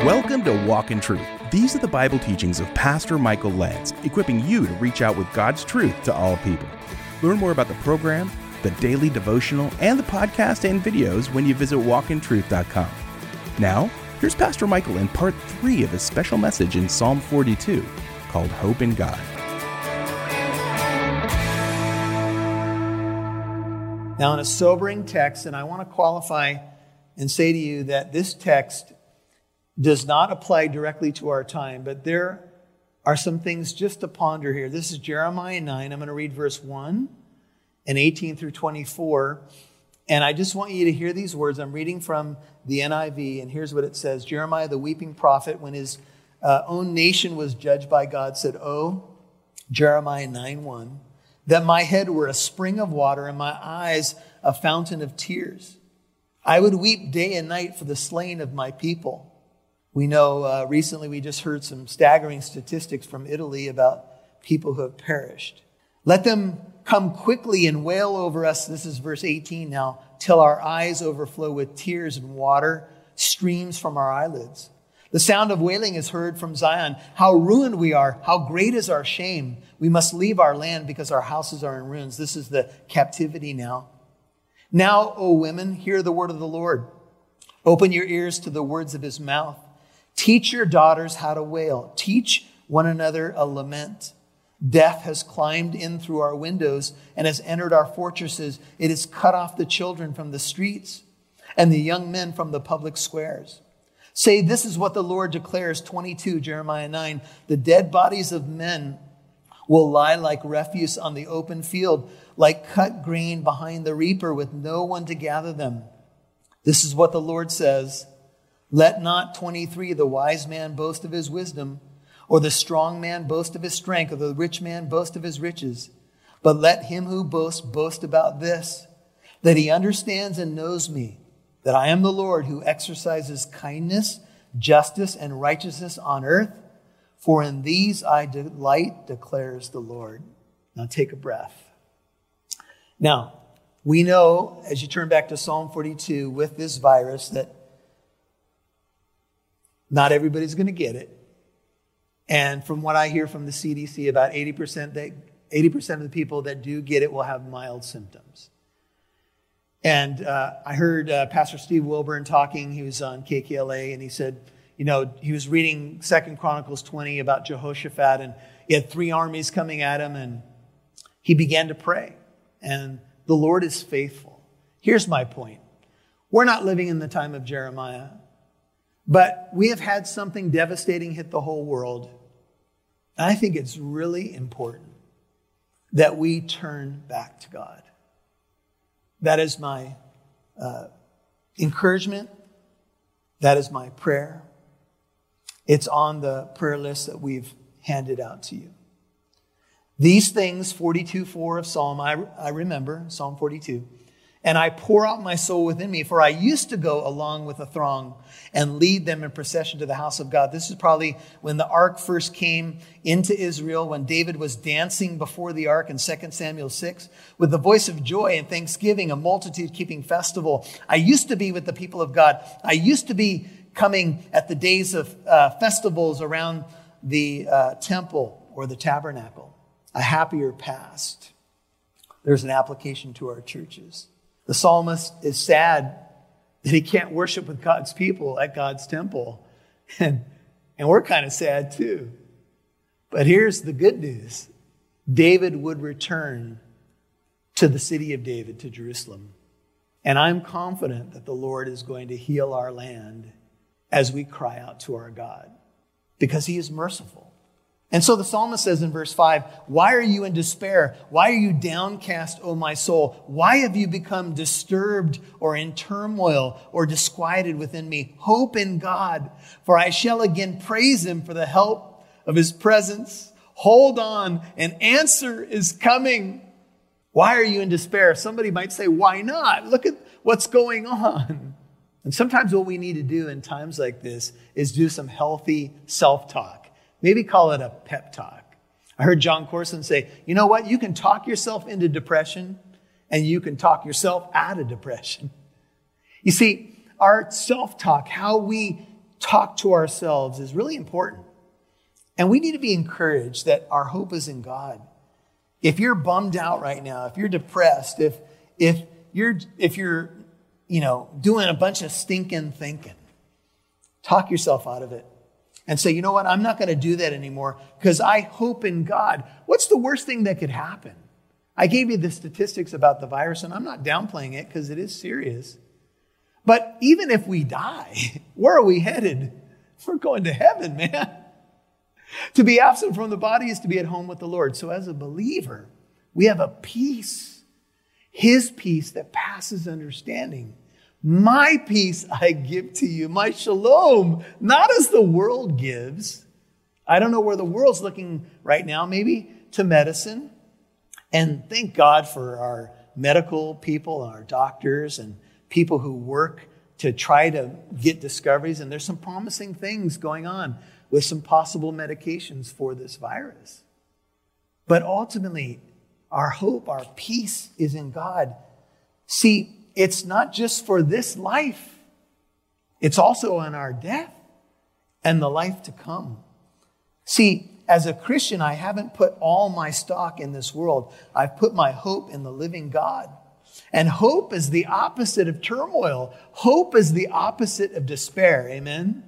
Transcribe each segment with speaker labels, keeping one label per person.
Speaker 1: Welcome to Walk in Truth. These are the Bible teachings of Pastor Michael Lentz, equipping you to reach out with God's truth to all people. Learn more about the program, the daily devotional, and the podcast and videos when you visit walkintruth.com. Now, here's Pastor Michael in part three of his special message in Psalm 42 called Hope in God.
Speaker 2: Now, in a sobering text, and I want to qualify and say to you that this text does not apply directly to our time, but there are some things just to ponder here. This is Jeremiah 9. I'm going to read verse 1 and 18 through 24. And I just want you to hear these words. I'm reading from the NIV, and here's what it says Jeremiah, the weeping prophet, when his uh, own nation was judged by God, said, Oh, Jeremiah 9 1, that my head were a spring of water and my eyes a fountain of tears. I would weep day and night for the slain of my people we know uh, recently we just heard some staggering statistics from Italy about people who have perished. Let them come quickly and wail over us. This is verse 18 now, till our eyes overflow with tears and water streams from our eyelids. The sound of wailing is heard from Zion. How ruined we are. How great is our shame. We must leave our land because our houses are in ruins. This is the captivity now. Now, O women, hear the word of the Lord. Open your ears to the words of his mouth. Teach your daughters how to wail. Teach one another a lament. Death has climbed in through our windows and has entered our fortresses. It has cut off the children from the streets and the young men from the public squares. Say, this is what the Lord declares 22, Jeremiah 9. The dead bodies of men will lie like refuse on the open field, like cut grain behind the reaper with no one to gather them. This is what the Lord says. Let not 23 the wise man boast of his wisdom, or the strong man boast of his strength, or the rich man boast of his riches. But let him who boasts boast about this, that he understands and knows me, that I am the Lord who exercises kindness, justice, and righteousness on earth. For in these I delight, declares the Lord. Now take a breath. Now, we know, as you turn back to Psalm 42, with this virus, that not everybody's going to get it. And from what I hear from the CDC, about 80% that 80% of the people that do get it will have mild symptoms. And uh, I heard uh, Pastor Steve Wilburn talking. He was on KKLA, and he said, you know, he was reading Second Chronicles 20 about Jehoshaphat, and he had three armies coming at him, and he began to pray. And the Lord is faithful. Here's my point: we're not living in the time of Jeremiah. But we have had something devastating hit the whole world. I think it's really important that we turn back to God. That is my uh, encouragement. That is my prayer. It's on the prayer list that we've handed out to you. These things, 42 4 of Psalm, I, I remember, Psalm 42 and I pour out my soul within me. For I used to go along with a throng and lead them in procession to the house of God. This is probably when the ark first came into Israel, when David was dancing before the ark in 2 Samuel 6 with the voice of joy and thanksgiving, a multitude keeping festival. I used to be with the people of God. I used to be coming at the days of uh, festivals around the uh, temple or the tabernacle. A happier past. There's an application to our churches. The psalmist is sad that he can't worship with God's people at God's temple. And, and we're kind of sad too. But here's the good news David would return to the city of David, to Jerusalem. And I'm confident that the Lord is going to heal our land as we cry out to our God because he is merciful. And so the psalmist says in verse 5, Why are you in despair? Why are you downcast, O my soul? Why have you become disturbed or in turmoil or disquieted within me? Hope in God, for I shall again praise him for the help of his presence. Hold on, an answer is coming. Why are you in despair? Somebody might say, Why not? Look at what's going on. And sometimes what we need to do in times like this is do some healthy self talk Maybe call it a pep talk. I heard Jon Courson say, you know what? You can talk yourself into depression and you can talk yourself out of depression. You see, our self talk, how we talk to ourselves is really important. And we need to be encouraged that our hope is in God. If you're bummed out right now, if you're depressed, if, if you're, if you're, you know, doing a bunch of stinking thinking, talk yourself out of it and say, you know what, I'm not going to do that anymore because I hope in God. What's the worst thing that could happen? I gave you the statistics about the virus, and I'm not downplaying it because it is serious. But even if we die, where are we headed? We're going to heaven, man. To be absent from the body is to be at home with the Lord. So, as a believer, we have a peace, His peace that passes understanding. My peace I give to you, my shalom, not as the world gives. I don't know where the world's looking right now, maybe to medicine. And thank God for our medical people, our doctors, and people who work to try to get discoveries. And there's some promising things going on with some possible medications for this virus. But ultimately, our hope, our peace is in God. See, it's not just for this life, it's also on our death and the life to come. See, as a Christian, I haven't put all my stock in this world. I've put my hope in the living God. And hope is the opposite of turmoil. Hope is the opposite of despair. Amen?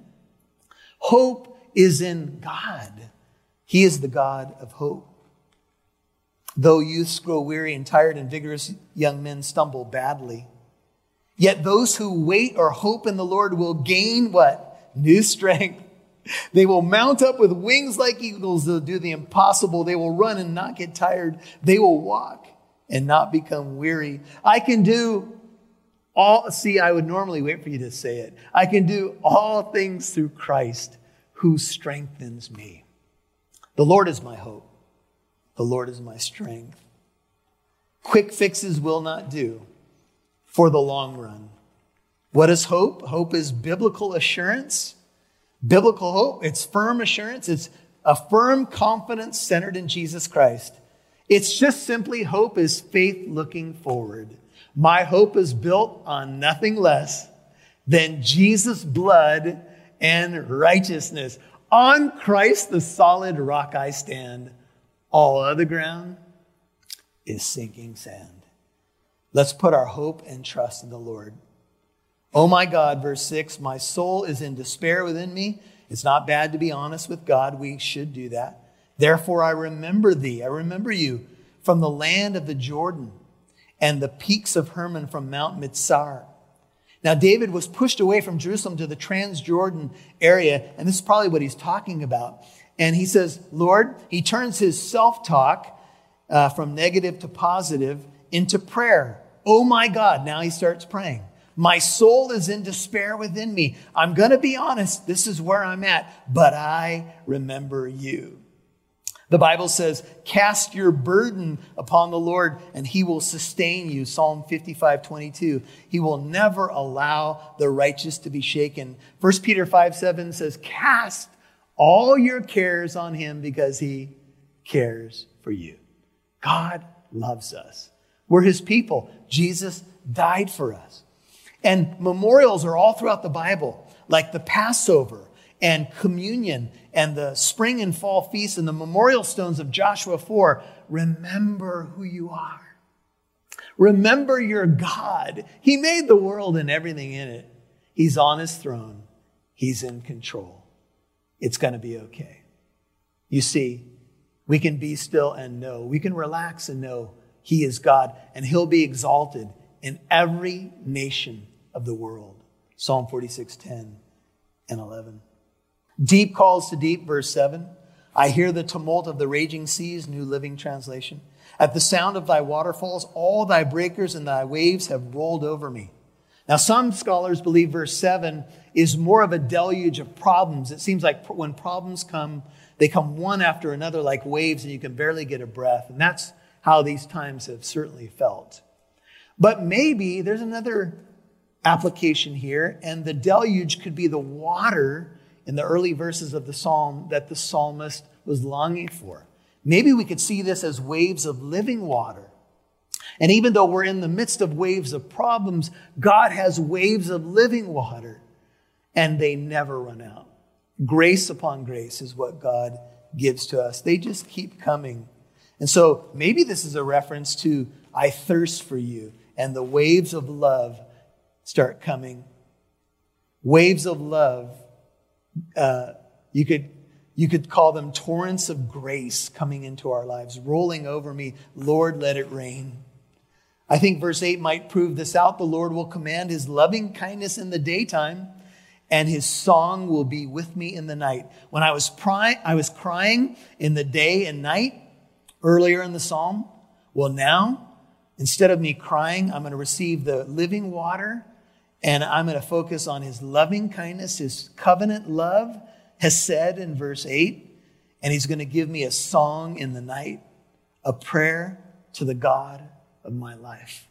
Speaker 2: Hope is in God. He is the God of hope. Though youths grow weary and tired and vigorous young men stumble badly. Yet those who wait or hope in the Lord will gain what? New strength. They will mount up with wings like eagles. They'll do the impossible. They will run and not get tired. They will walk and not become weary. I can do all, see, I would normally wait for you to say it. I can do all things through Christ who strengthens me. The Lord is my hope. The Lord is my strength. Quick fixes will not do for the long run. What is hope? Hope is biblical assurance. Biblical hope, it's firm assurance. It's a firm confidence centered in Jesus Christ. It's just simply hope is faith looking forward. My hope is built on nothing less than Jesus' blood and righteousness. On Christ, the solid rock I stand. All other ground is sinking sand. Let's put our hope and trust in the Lord. Oh my God, verse 6 My soul is in despair within me. It's not bad to be honest with God. We should do that. Therefore, I remember thee. I remember you from the land of the Jordan and the peaks of Hermon from Mount Mizar. Now, David was pushed away from Jerusalem to the Transjordan area, and this is probably what he's talking about. And he says, Lord, he turns his self talk uh, from negative to positive into prayer. Oh my God. Now he starts praying. My soul is in despair within me. I'm going to be honest. This is where I'm at, but I remember you. The Bible says, cast your burden upon the Lord and he will sustain you. Psalm 55, 22. He will never allow the righteous to be shaken. 1 Peter 5, 7 says, cast all your cares on him because he cares for you. God loves us. We're his people. Jesus died for us. And memorials are all throughout the Bible, like the Passover and communion and the spring and fall feasts and the memorial stones of Joshua 4, remember who you are. Remember your God. He made the world and everything in it. He's on his throne. He's in control. It's going to be okay. You see, we can be still and know. We can relax and know he is God and he'll be exalted in every nation of the world. Psalm 46, 10 and 11. Deep calls to deep, verse 7. I hear the tumult of the raging seas, New Living Translation. At the sound of thy waterfalls, all thy breakers and thy waves have rolled over me. Now, some scholars believe verse 7 is more of a deluge of problems. It seems like when problems come, they come one after another like waves, and you can barely get a breath. And that's how these times have certainly felt. But maybe there's another application here, and the deluge could be the water in the early verses of the psalm that the psalmist was longing for. Maybe we could see this as waves of living water. And even though we're in the midst of waves of problems, God has waves of living water. and they never run out. Grace upon grace is what God gives to us. They just keep coming. And so maybe this is a reference to I thirst for you, and the waves of love start coming. Waves of love, uh, you, could, you could call them torrents of grace coming into our lives, rolling over me. Lord, let it rain. I think verse 8 might prove this out. The Lord will command his loving kindness in the daytime, and his song will be with me in the night. When I was, I was crying in the day and night earlier in the psalm, well, now, instead of me crying, I'm going to receive the living water, and I'm going to focus on his loving kindness, his covenant love, has said in verse 8, and he's going to give me a song in the night, a prayer to the God of my life.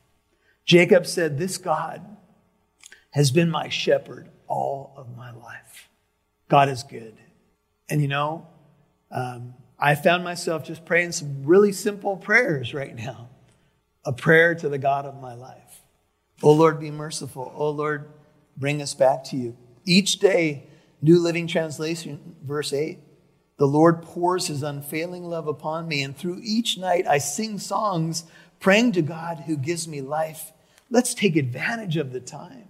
Speaker 2: Jacob said, This God has been my shepherd all of my life. God is good. And you know, um, I found myself just praying some really simple prayers right now. A prayer to the God of my life. Oh Lord, be merciful. Oh Lord, bring us back to you. Each day, New Living Translation, verse 8. The Lord pours his unfailing love upon me, and through each night I sing songs praying to God who gives me life. Let's take advantage of the time.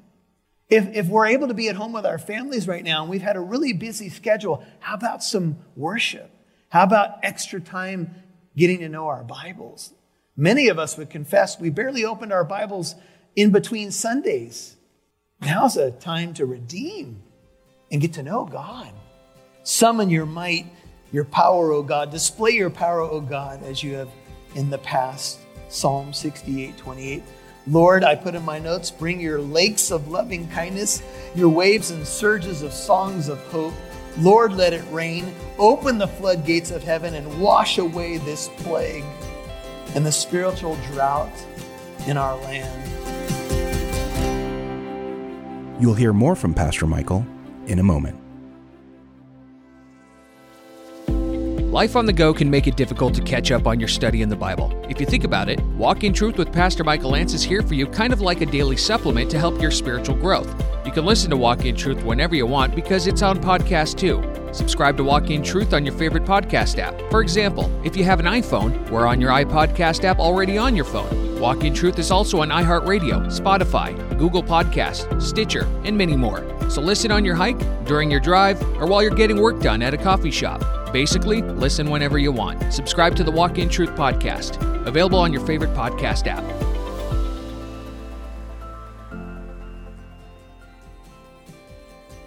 Speaker 2: If, if we're able to be at home with our families right now and we've had a really busy schedule, how about some worship? How about extra time getting to know our Bibles? Many of us would confess we barely opened our Bibles in between Sundays. Now's a time to redeem and get to know God. Summon your might, your power, O God. Display your power, O God, as you have in the past. Psalm 68 28. Lord, I put in my notes, bring your lakes of loving kindness, your waves and surges of songs of hope. Lord, let it rain. Open the floodgates of heaven and wash away this plague and the spiritual drought in our land.
Speaker 1: You'll hear more from Pastor Michael in a moment.
Speaker 3: Life on the go can make it difficult to catch up on your study in the Bible. If you think about it, Walk in Truth with Pastor Michael Lentz is here for you kind of like a daily supplement to help your spiritual growth. You can listen to Walk in Truth whenever you want because it's on podcast too. Subscribe to Walk in Truth on your favorite podcast app. For example, if you have an iPhone, we're on your iPodcast app already on your phone. Walk in Truth is also on iHeartRadio, Spotify, Google Podcast, Stitcher, and many more. So listen on your hike, during your drive, or while you're getting work done at a coffee shop. Basically, listen whenever you want. Subscribe to the Walk in Truth podcast, available on your favorite podcast app.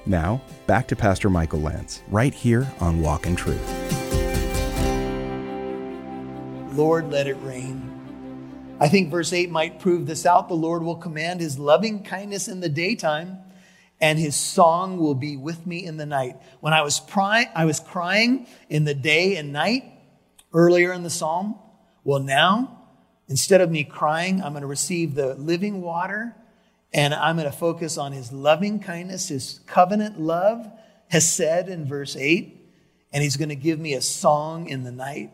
Speaker 1: Now, back to Pastor Michael Lentz, right here on Walk in Truth.
Speaker 2: Lord, let it rain. I think verse 8 might prove this out. The Lord will command his loving kindness in the daytime, and his song will be with me in the night. When I was, I was crying in the day and night earlier in the psalm, well, now, instead of me crying, I'm going to receive the living water and I'm going to focus on his loving kindness, his covenant love, has said in verse 8. And he's going to give me a song in the night,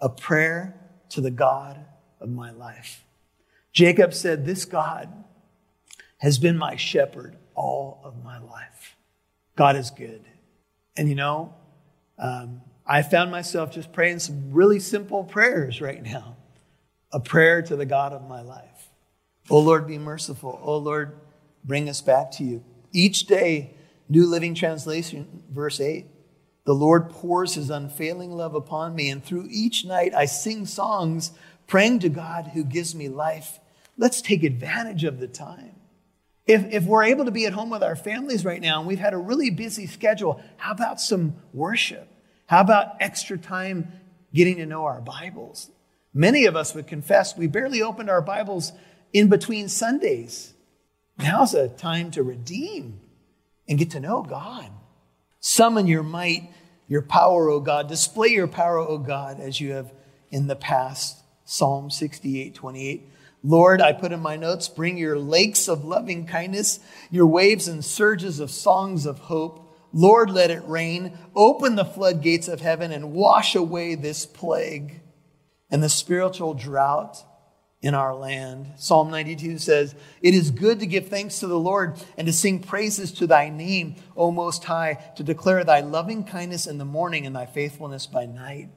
Speaker 2: a prayer to the God of my life. Jacob said, This God has been my shepherd all of my life. God is good. And you know, um, I found myself just praying some really simple prayers right now a prayer to the God of my life. Oh Lord, be merciful. Oh Lord, bring us back to you. Each day, New Living Translation, verse 8. The Lord pours his unfailing love upon me, and through each night I sing songs praying to God who gives me life. Let's take advantage of the time. If, if we're able to be at home with our families right now and we've had a really busy schedule, how about some worship? How about extra time getting to know our Bibles? Many of us would confess we barely opened our Bibles in between Sundays. Now's a time to redeem and get to know God. Summon your might, your power, O God. Display your power, O God, as you have in the past. Psalm 68, 28. Lord, I put in my notes, bring your lakes of loving kindness, your waves and surges of songs of hope. Lord, let it rain. Open the floodgates of heaven and wash away this plague and the spiritual drought in our land. Psalm 92 says, It is good to give thanks to the Lord and to sing praises to thy name, O Most High, to declare thy loving kindness in the morning and thy faithfulness by night.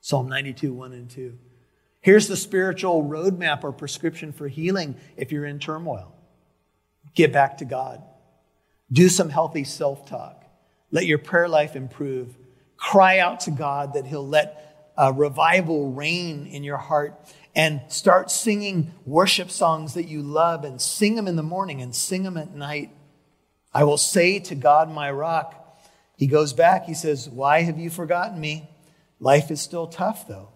Speaker 2: Psalm 92, 1 and 2. Here's the spiritual roadmap or prescription for healing if you're in turmoil. Get back to God. Do some healthy self talk. Let your prayer life improve. Cry out to God that He'll let a revival reign in your heart and start singing worship songs that you love and sing them in the morning and sing them at night. I will say to God, my rock. He goes back, he says, Why have you forgotten me? Life is still tough, though.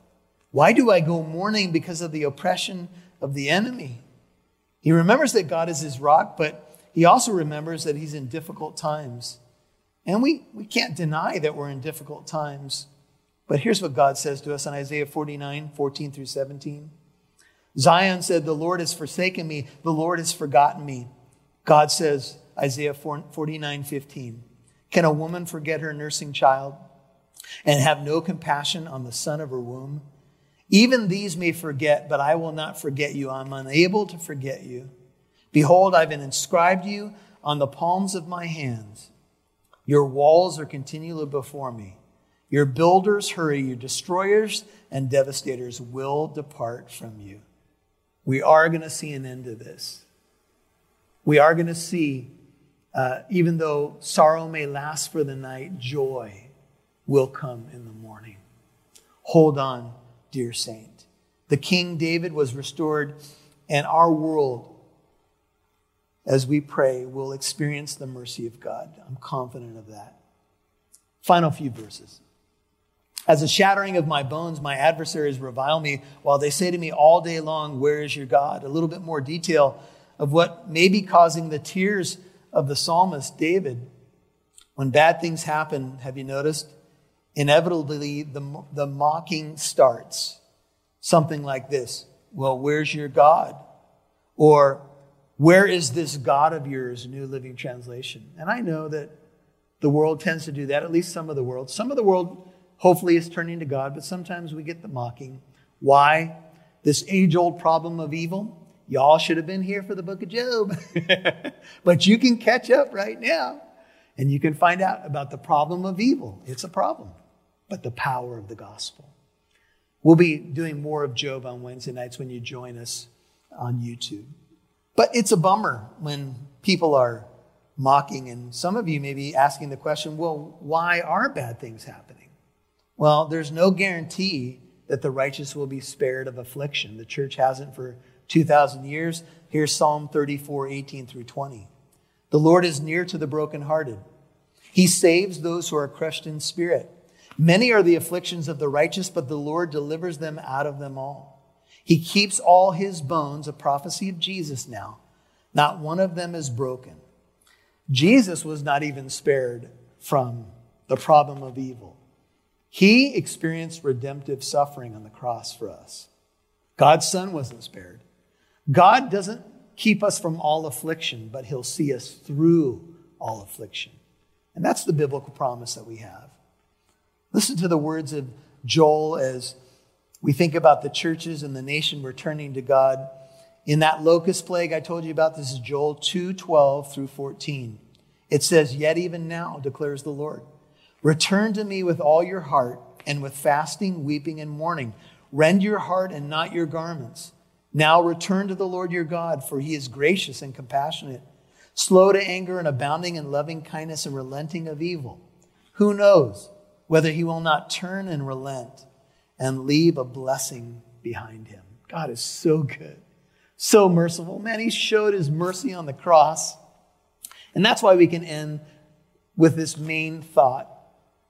Speaker 2: Why do I go mourning because of the oppression of the enemy? He remembers that God is his rock, but he also remembers that he's in difficult times. And we, we can't deny that we're in difficult times. But here's what God says to us in Isaiah 49 14 through 17. Zion said, The Lord has forsaken me, the Lord has forgotten me. God says, Isaiah 49 15, Can a woman forget her nursing child and have no compassion on the son of her womb? Even these may forget, but I will not forget you. I'm unable to forget you. Behold, I've inscribed you on the palms of my hands. Your walls are continually before me. Your builders hurry, your destroyers and devastators will depart from you. We are going to see an end to this. We are going to see, uh, even though sorrow may last for the night, joy will come in the morning. Hold on, dear saint. The King David was restored, and our world, as we pray, will experience the mercy of God. I'm confident of that. Final few verses. As a shattering of my bones, my adversaries revile me, while they say to me all day long, Where is your God? A little bit more detail of what may be causing the tears of the psalmist David. When bad things happen, have you noticed? Inevitably, the, the mocking starts. Something like this Well, where's your God? Or, Where is this God of yours? New Living Translation. And I know that the world tends to do that, at least some of the world. Some of the world hopefully is turning to God, but sometimes we get the mocking. Why? This age old problem of evil. Y'all should have been here for the book of Job. but you can catch up right now and you can find out about the problem of evil. It's a problem, but the power of the gospel. We'll be doing more of Job on Wednesday nights when you join us on YouTube. But it's a bummer when people are mocking, and some of you may be asking the question well, why are bad things happening? Well, there's no guarantee that the righteous will be spared of affliction. The church hasn't for 2,000 years. Here's Psalm 34, 18 through 20. The Lord is near to the brokenhearted. He saves those who are crushed in spirit. Many are the afflictions of the righteous, but the Lord delivers them out of them all. He keeps all his bones, a prophecy of Jesus now. Not one of them is broken. Jesus was not even spared from the problem of evil. He experienced redemptive suffering on the cross for us. God's Son wasn't spared. God doesn't keep us from all affliction, but He'll see us through all affliction. And that's the biblical promise that we have. Listen to the words of Joel as we think about the churches and the nation returning to God. In that locust plague I told you about, this is Joel 2 12 through 14. It says, Yet even now, declares the Lord. Return to me with all your heart and with fasting, weeping, and mourning. Rend your heart and not your garments. Now return to the Lord your God, for he is gracious and compassionate, slow to anger and abounding in loving kindness and relenting of evil. Who knows whether he will not turn and relent and leave a blessing behind him? God is so good, so merciful. Man, he showed his mercy on the cross. And that's why we can end with this main thought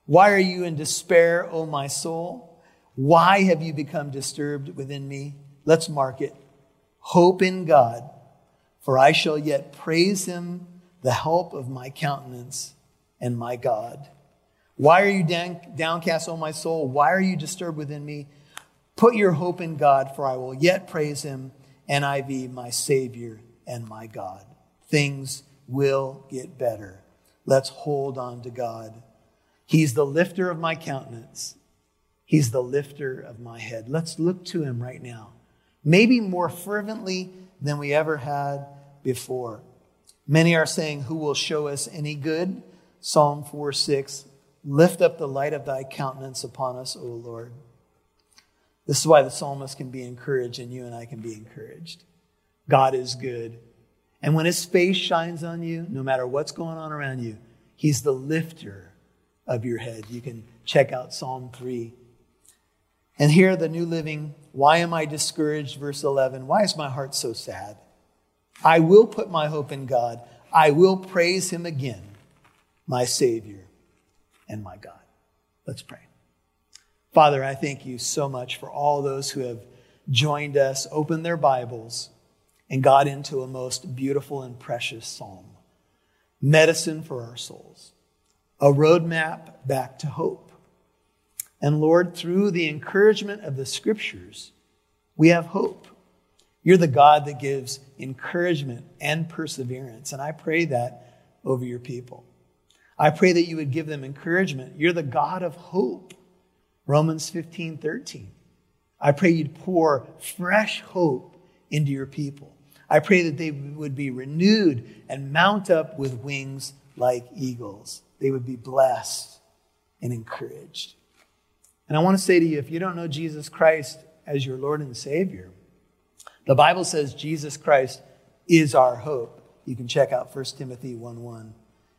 Speaker 2: why are you in despair, O my soul? Why have you become disturbed within me? Let's mark it. Hope in God, for I shall yet praise him, the help of my countenance and my God. Why are you downcast, O my soul? Why are you disturbed within me? Put your hope in God, for I will yet praise him, NIV, my Savior and my God. Things will get better. Let's hold on to God. He's the lifter of my countenance. He's the lifter of my head. Let's look to him right now. maybe more fervently than we ever had before. Many are saying, Who will show us any good? Psalm 4 6. Lift up the light of thy countenance upon us, O Lord. This is why the psalmist can be encouraged and you and I can be encouraged. God is good. And when his face shines on you, no matter what's going on around you, he's the lifter of your head. You can check out Psalm 3. And here, the New Living, why am I discouraged? Verse 11. Why is my heart so sad? I will put my hope in God. I will praise him again, my Savior and my God. Let's pray. Father, I thank you so much for all those who have joined us, opened their Bibles, and got into a most beautiful and precious psalm. Medicine for our souls, a roadmap back to hope. And Lord, through the encouragement of the scriptures, we have hope. You're the God that gives encouragement and perseverance. And I pray that over your people. I pray that you would give them encouragement. You're the God of hope. Romans 15, 13. I pray you'd pour fresh hope into your people. I pray that they would be renewed and mount up with wings like eagles. They would be blessed and encouraged. And I want to say to you if you don't know Jesus Christ as your Lord and Savior, the Bible says Jesus Christ is our hope. You can check out 1 Timothy 1 1.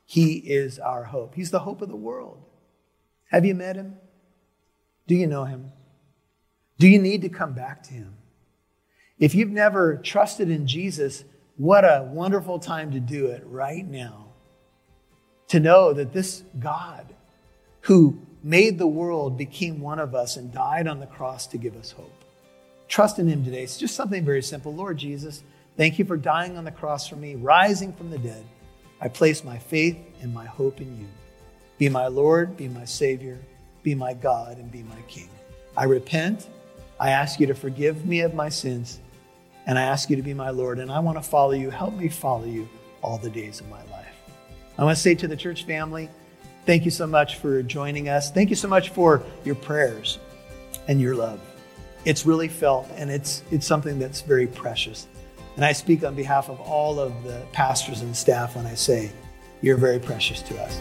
Speaker 2: He is our hope. He's the hope of the world. Have you met him? Do you know him? Do you need to come back to him? If you've never trusted in Jesus, what a wonderful time to do it right now. To know that this God who made the world became one of us and died on the cross to give us hope. Trust in him today. It's just something very simple. Lord Jesus, thank you for dying on the cross for me, rising from the dead. I place my faith and my hope in you. Be my Lord, be my Savior, be my God, and be my King. I repent. I ask you to forgive me of my sins and I ask you to be my Lord, and I want to follow you. Help me follow you all the days of my life. I want to say to the church family, thank you so much for joining us. Thank you so much for your prayers and your love. It's really felt, and it's, it's something that's very precious. And I speak on behalf of all of the pastors and staff when I say, you're very precious to us.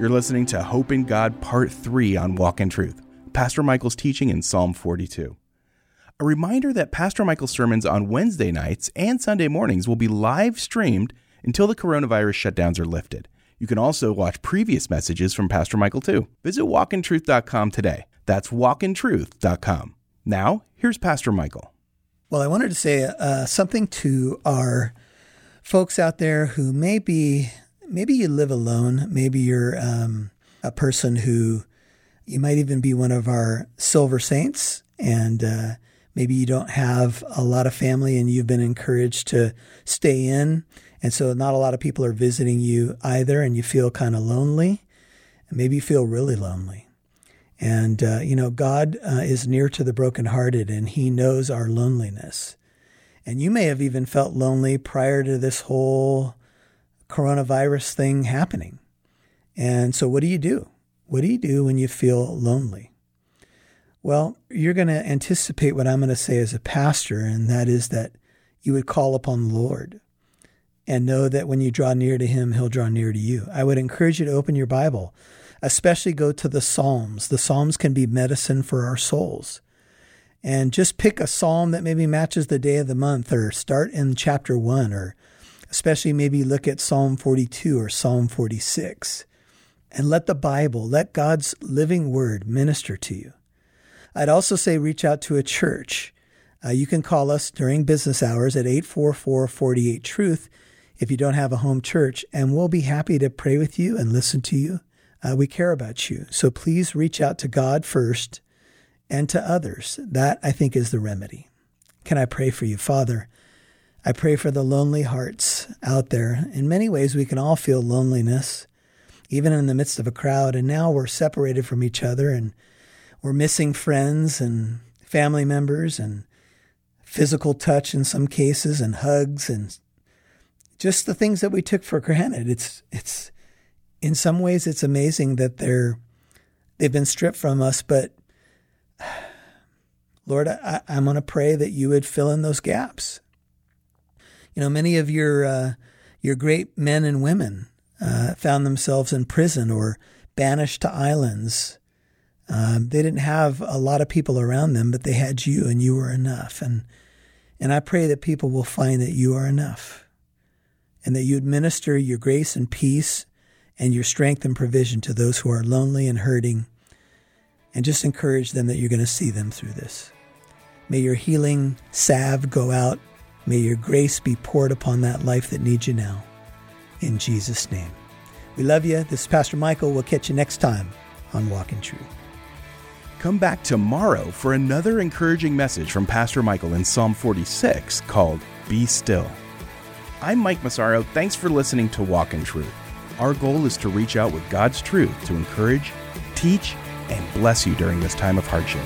Speaker 1: You're listening to Hope in God Part 3 on Walk in Truth. Pastor Michael's teaching in Psalm 42. A reminder that Pastor Michael's sermons on Wednesday nights and Sunday mornings will be live streamed until the coronavirus shutdowns are lifted. You can also watch previous messages from Pastor Michael too. Visit walkintruth.com today. That's walkintruth.com. Now, here's Pastor Michael.
Speaker 2: Well, I wanted to say uh, something to our folks out there who maybe maybe you live alone, maybe you're um, a person who you might even be one of our silver saints, and uh, maybe you don't have a lot of family and you've been encouraged to stay in. And so, not a lot of people are visiting you either, and you feel kind of lonely. And maybe you feel really lonely. And, uh, you know, God uh, is near to the brokenhearted, and He knows our loneliness. And you may have even felt lonely prior to this whole coronavirus thing happening. And so, what do you do? What do you do when you feel lonely? Well, you're going to anticipate what I'm going to say as a pastor, and that is that you would call upon the Lord and know that when you draw near to Him, He'll draw near to you. I would encourage you to open your Bible, especially go to the Psalms. The Psalms can be medicine for our souls. And just pick a psalm that maybe matches the day of the month, or start in chapter one, or especially maybe look at Psalm 42 or Psalm 46 and let the Bible, let God's living word minister to you. I'd also say reach out to a church. Uh, you can call us during business hours at 844 48 Truth if you don't have a home church, and we'll be happy to pray with you and listen to you. Uh, we care about you. So please reach out to God first and to others. That, I think, is the remedy. Can I pray for you? Father, I pray for the lonely hearts out there. In many ways, we can all feel loneliness even in the midst of a crowd. And now we're separated from each other and we're missing friends and family members and physical touch in some cases and hugs and just the things that we took for granted. It's, it's, in some ways, it's amazing that they're, they've been stripped from us, but Lord, I, am going to pray that you would fill in those gaps. You know, many of your uh, your great men and women uh, found themselves in prison or banished to islands. Um, they didn't have a lot of people around them, but they had you, and you were enough. And and I pray that people will find that you are enough, and that you administer your grace and peace, and your strength and provision to those who are lonely and hurting, and just encourage them that you're going to see them through this. May your healing salve go out. May your grace be poured upon that life that needs you now. In Jesus' name. We love you. This is Pastor Michael. We'll catch you next time on Walk in Truth.
Speaker 1: Come back tomorrow for another encouraging message from Pastor Michael in Psalm 46 called Be Still. I'm Mike Massaro. Thanks for listening to Walk in Truth. Our goal is to reach out with God's truth to encourage, teach, and bless you during this time of hardship.